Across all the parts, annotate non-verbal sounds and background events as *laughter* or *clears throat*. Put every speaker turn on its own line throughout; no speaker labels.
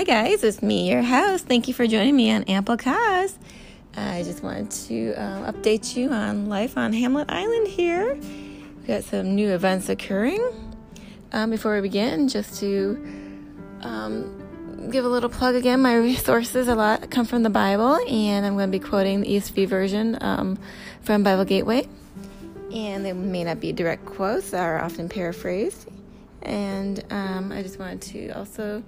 Hi, guys, it's me, your host. Thank you for joining me on Ample Cause. I just wanted to um, update you on life on Hamlet Island here. We've got some new events occurring. Um, before we begin, just to um, give a little plug again, my resources a lot come from the Bible, and I'm going to be quoting the ESV version um, from Bible Gateway. And they may not be direct quotes, they are often paraphrased. And um, I just wanted to also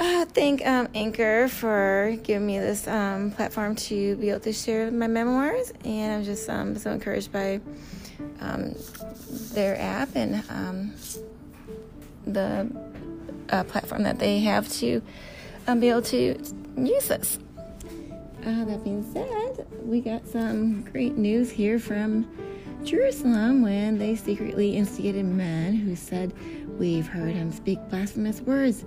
uh, thank um, Anchor for giving me this um, platform to be able to share my memoirs, and I'm just um, so encouraged by um, their app and um, the uh, platform that they have to um, be able to use this. Uh, that being said, we got some great news here from Jerusalem when they secretly instigated men who said, We've heard him speak blasphemous words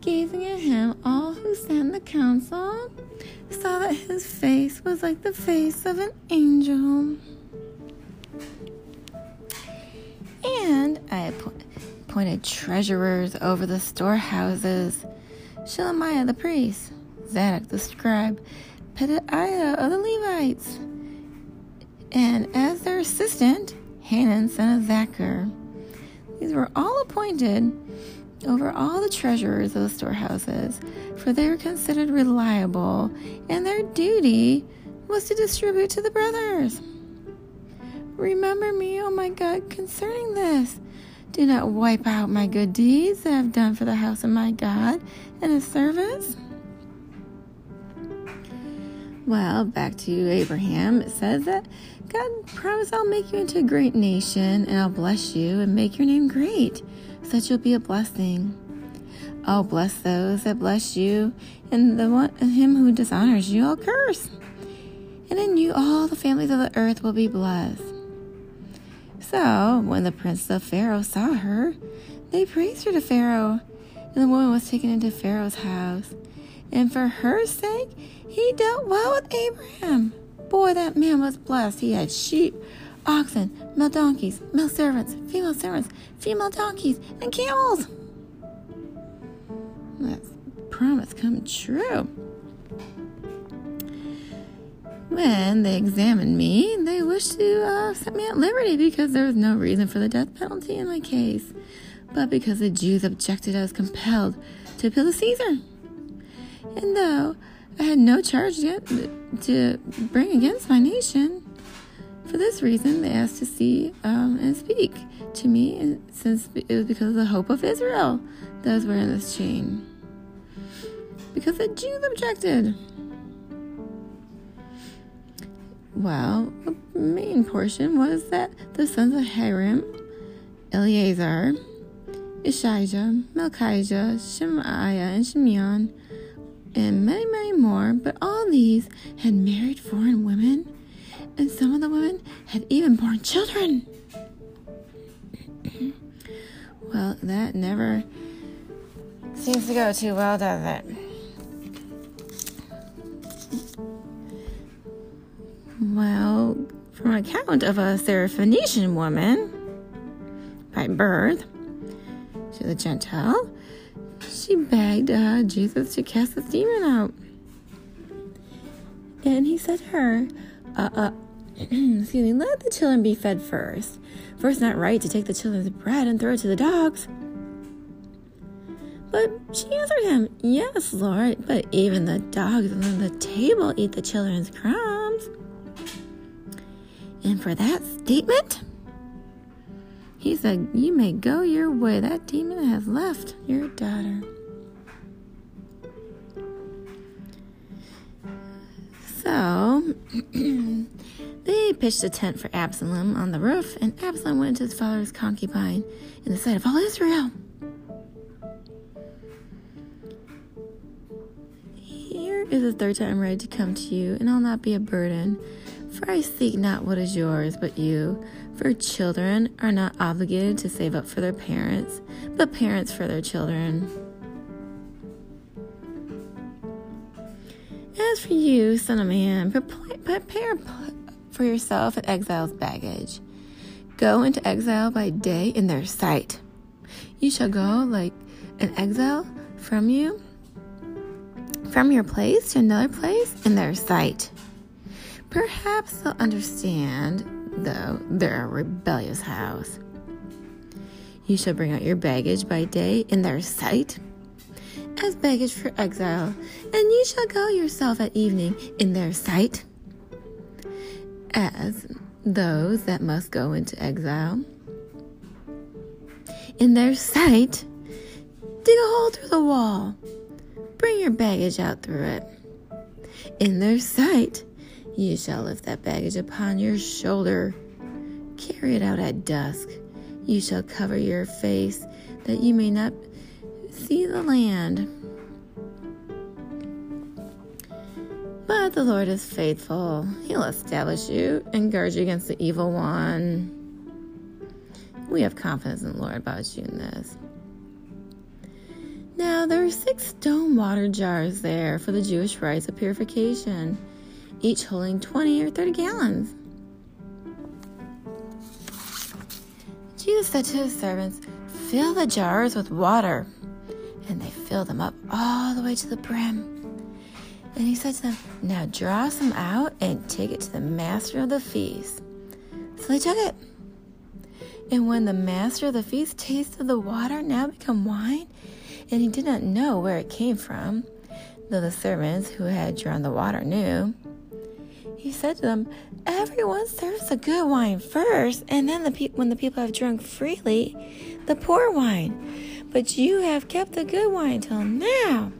Gazing at him, all who sat in the council saw that his face was like the face of an angel. And I appointed treasurers over the storehouses Shelemiah the priest, Zadok the scribe, Pedaiah of the Levites, and as their assistant, Hanan son of Zaccur. These were all appointed over all the treasurers of the storehouses, for they were considered reliable, and their duty was to distribute to the brothers. Remember me, O oh my God, concerning this. Do not wipe out my good deeds that I've done for the house of my God and his service. Well, back to Abraham, it says that God promised I'll make you into a great nation and I'll bless you and make your name great so that you'll be a blessing. I'll bless those that bless you, and the one him who dishonors you I'll curse. And in you all the families of the earth will be blessed. So when the prince of Pharaoh saw her, they praised her to Pharaoh, and the woman was taken into Pharaoh's house. And for her sake, he dealt well with Abraham. Boy, that man was blessed. He had sheep, oxen, male donkeys, male servants, female servants, female donkeys, and camels. That's promise come true. When they examined me, they wished to uh, set me at liberty because there was no reason for the death penalty in my case. But because the Jews objected, I was compelled to appeal to Caesar. And though I had no charge yet to bring against my nation, for this reason, they asked to see um, and speak to me, and since it was because of the hope of Israel that I was wearing this chain. Because the Jews objected. Well, the main portion was that the sons of Harim, Eleazar, Isshijah, Malchijah, Shemaiah, and Shimeon, and many, many more, but all these had married foreign women and some of the women had even born children. *clears throat* well, that never seems to go too well, does it? Well, from an account of a Syrophoenician woman by birth to the Gentile, she begged uh, Jesus to cast this demon out. And he said to her, uh, uh, *clears throat* excuse me, let the children be fed first. For it's not right to take the children's bread and throw it to the dogs. But she answered him, Yes, Lord, but even the dogs on the table eat the children's crumbs. And for that statement, he said, You may go your way. That demon has left your daughter. So, *clears throat* they pitched a tent for Absalom on the roof, and Absalom went to his father's concubine in the sight of all Israel. Here is the third time I'm ready to come to you, and I'll not be a burden. For I seek not what is yours, but you. For children are not obligated to save up for their parents, but parents for their children. As for you, son of man, prepare for yourself an exile's baggage. Go into exile by day in their sight. You shall go like an exile from you, from your place to another place in their sight. Perhaps they'll understand, though they're a rebellious house. You shall bring out your baggage by day in their sight, as baggage for exile, and you shall go yourself at evening in their sight, as those that must go into exile. In their sight, dig a hole through the wall, bring your baggage out through it. In their sight, you shall lift that baggage upon your shoulder. Carry it out at dusk. You shall cover your face that you may not see the land. But the Lord is faithful. He'll establish you and guard you against the evil one. We have confidence in the Lord about you in this. Now, there are six stone water jars there for the Jewish rites of purification each holding 20 or 30 gallons. Jesus said to his servants, Fill the jars with water. And they filled them up all the way to the brim. And he said to them, Now draw some out and take it to the master of the feast. So they took it. And when the master of the feast tasted the water now become wine, and he did not know where it came from, though the servants who had drawn the water knew, he said to them, Everyone serves the good wine first, and then the pe- when the people have drunk freely, the poor wine. But you have kept the good wine till now.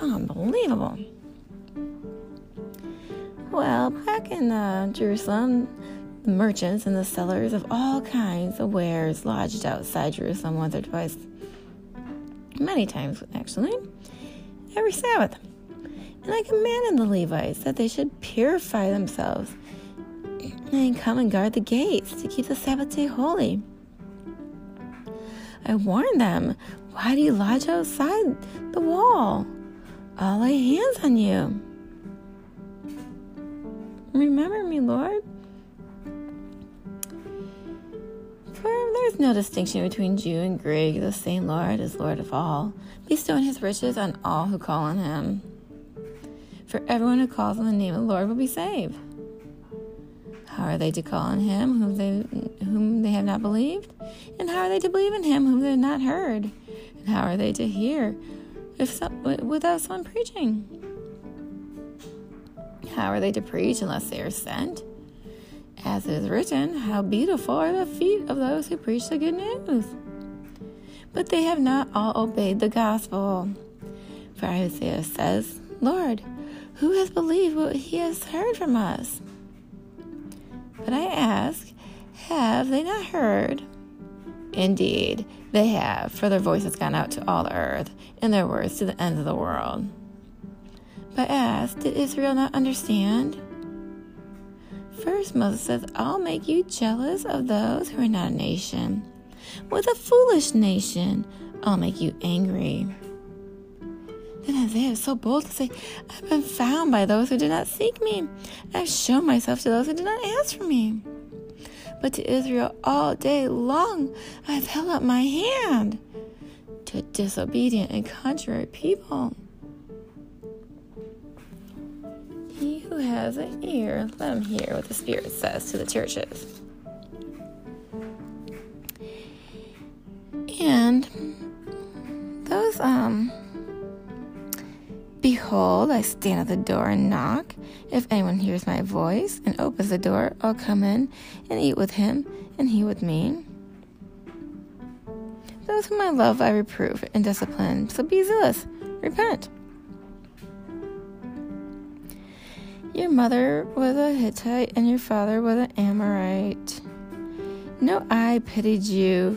Unbelievable. Well, back in uh, Jerusalem, the merchants and the sellers of all kinds of wares lodged outside Jerusalem once or twice, many times actually, every Sabbath. And I commanded the Levites that they should purify themselves and come and guard the gates to keep the Sabbath day holy. I warned them, Why do you lodge outside the wall? I'll lay hands on you. Remember me, Lord. For there is no distinction between Jew and Greek. The same Lord is Lord of all, bestowing his riches on all who call on him. For everyone who calls on the name of the Lord will be saved. How are they to call on him whom they, whom they have not believed? And how are they to believe in him whom they have not heard? And how are they to hear if some, without someone preaching? How are they to preach unless they are sent? As it is written, How beautiful are the feet of those who preach the good news! But they have not all obeyed the gospel. For Isaiah says, Lord, who has believed what he has heard from us? But I ask, have they not heard? Indeed, they have, for their voice has gone out to all the earth, and their words to the ends of the world. But ask, did Israel not understand? First, Moses says, I'll make you jealous of those who are not a nation. With a foolish nation, I'll make you angry. Then Isaiah is so bold to say, I've been found by those who did not seek me. I've shown myself to those who did not ask for me. But to Israel all day long I've held up my hand to disobedient and contrary people. He who has an ear, let him hear what the Spirit says to the churches. And those um Behold, I stand at the door and knock. If anyone hears my voice and opens the door, I'll come in and eat with him, and he with me. Those whom I love, I reprove and discipline. So be zealous, repent. Your mother was a Hittite, and your father was an Amorite. No eye pitied you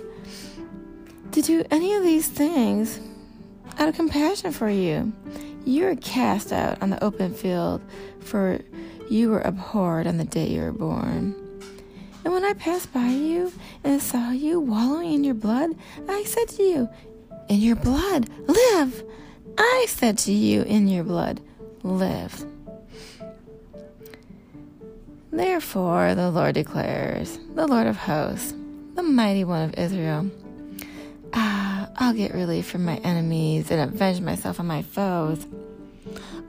to do any of these things out of compassion for you. You were cast out on the open field, for you were abhorred on the day you were born. And when I passed by you and saw you wallowing in your blood, I said to you, In your blood, live! I said to you, In your blood, live. Therefore, the Lord declares, the Lord of hosts, the mighty one of Israel, Ah, I'll get relief from my enemies and avenge myself on my foes.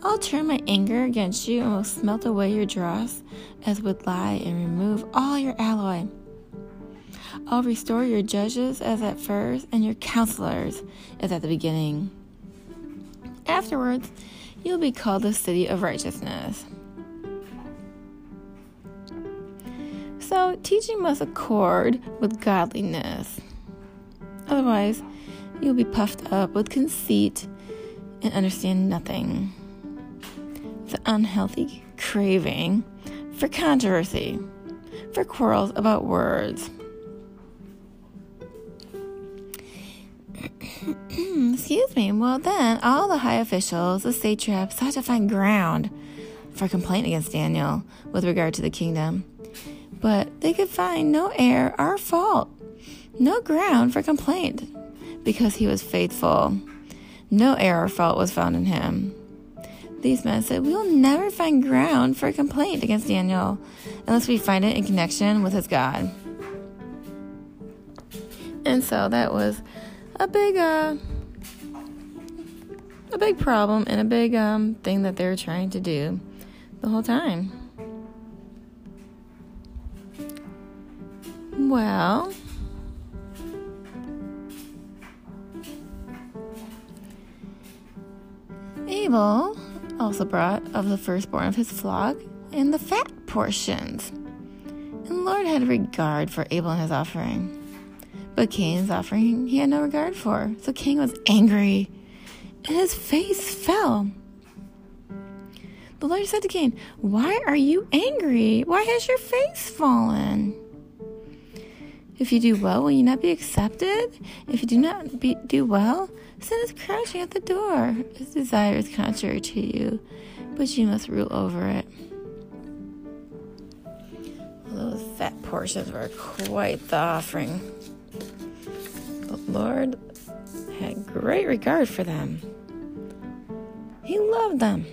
I'll turn my anger against you and will smelt away your dross as with lye and remove all your alloy. I'll restore your judges as at first and your counselors as at the beginning. Afterwards, you'll be called the city of righteousness. So, teaching must accord with godliness. Otherwise, you'll be puffed up with conceit and understand nothing. The unhealthy craving for controversy, for quarrels about words. *clears throat* Excuse me. Well, then, all the high officials, the satraps, sought to find ground for complaint against Daniel with regard to the kingdom but they could find no error or fault, no ground for complaint, because he was faithful. No error or fault was found in him. These men said, We will never find ground for complaint against Daniel unless we find it in connection with his God. And so that was a big, uh, a big problem and a big um, thing that they were trying to do the whole time. Well, Abel also brought of the firstborn of his flock and the fat portions. And the Lord had regard for Abel and his offering. But Cain's offering he had no regard for. So Cain was angry, and his face fell. The Lord said to Cain, Why are you angry? Why has your face fallen? If you do well, will you not be accepted? If you do not be, do well, sin is crouching at the door. Its desire is contrary to you, but you must rule over it. Those fat portions were quite the offering. The Lord had great regard for them. He loved them.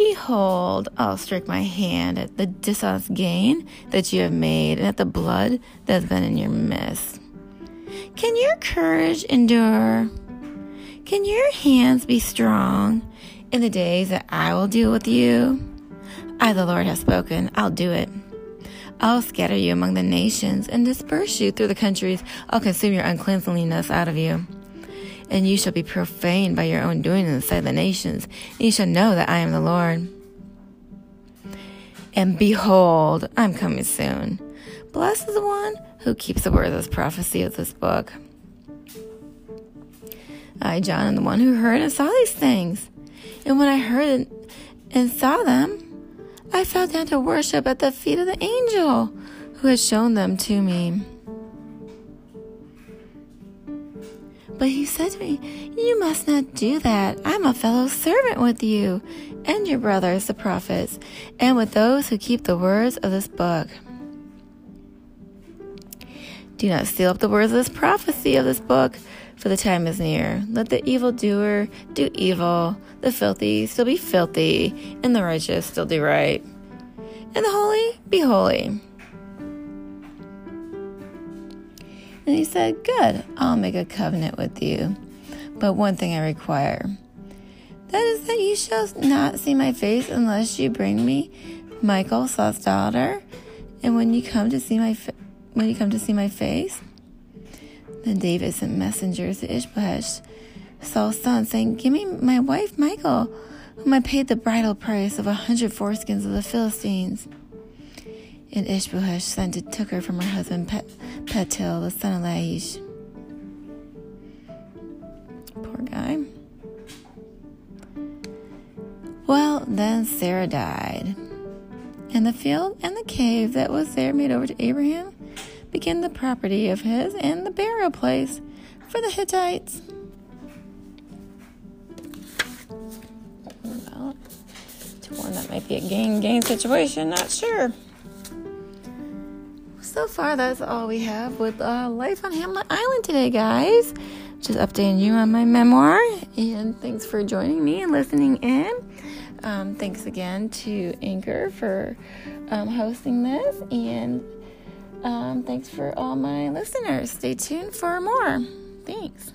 Behold, I'll strike my hand at the dishonest gain that you have made and at the blood that has been in your midst. Can your courage endure? Can your hands be strong in the days that I will deal with you? I, the Lord, have spoken. I'll do it. I'll scatter you among the nations and disperse you through the countries. I'll consume your uncleanliness out of you and you shall be profaned by your own doing in the sight of the nations, and you shall know that I am the Lord. And behold, I'm coming soon. Blessed is the one who keeps the word of this prophecy of this book. I, John, am the one who heard and saw these things. And when I heard and saw them, I fell down to worship at the feet of the angel who had shown them to me. But he said to me, You must not do that. I'm a fellow servant with you and your brothers, the prophets, and with those who keep the words of this book. Do not seal up the words of this prophecy of this book, for the time is near. Let the evildoer do evil, the filthy still be filthy, and the righteous still do right, and the holy be holy. And he said, Good, I'll make a covenant with you. But one thing I require that is that you shall not see my face unless you bring me Michal, Saul's daughter. And when you come to see my when you come to see my face, then David sent messengers to Ishbosheth, Saul's son, saying, Give me my wife Michal, whom I paid the bridal price of a hundred foreskins of the Philistines and Ishbosheth's son took her from her husband Pet- Petil, the son of Laish. Poor guy. Well, then Sarah died. And the field and the cave that was there made over to Abraham became the property of his and the burial place for the Hittites. Well, to one that might be a gain, gain situation, not sure. So far, that's all we have with uh, life on Hamlet Island today, guys. Just updating you on my memoir, and thanks for joining me and listening in. Um, thanks again to Anchor for um, hosting this, and um, thanks for all my listeners. Stay tuned for more. Thanks.